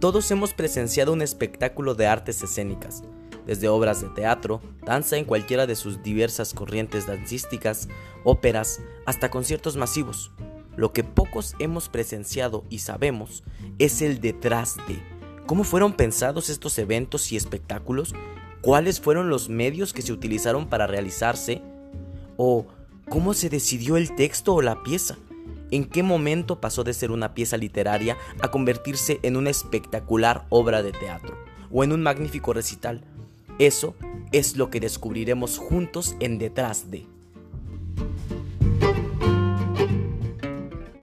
Todos hemos presenciado un espectáculo de artes escénicas, desde obras de teatro, danza en cualquiera de sus diversas corrientes dancísticas, óperas, hasta conciertos masivos. Lo que pocos hemos presenciado y sabemos es el detrás de cómo fueron pensados estos eventos y espectáculos, cuáles fueron los medios que se utilizaron para realizarse, o cómo se decidió el texto o la pieza. ¿En qué momento pasó de ser una pieza literaria a convertirse en una espectacular obra de teatro o en un magnífico recital? Eso es lo que descubriremos juntos en Detrás de.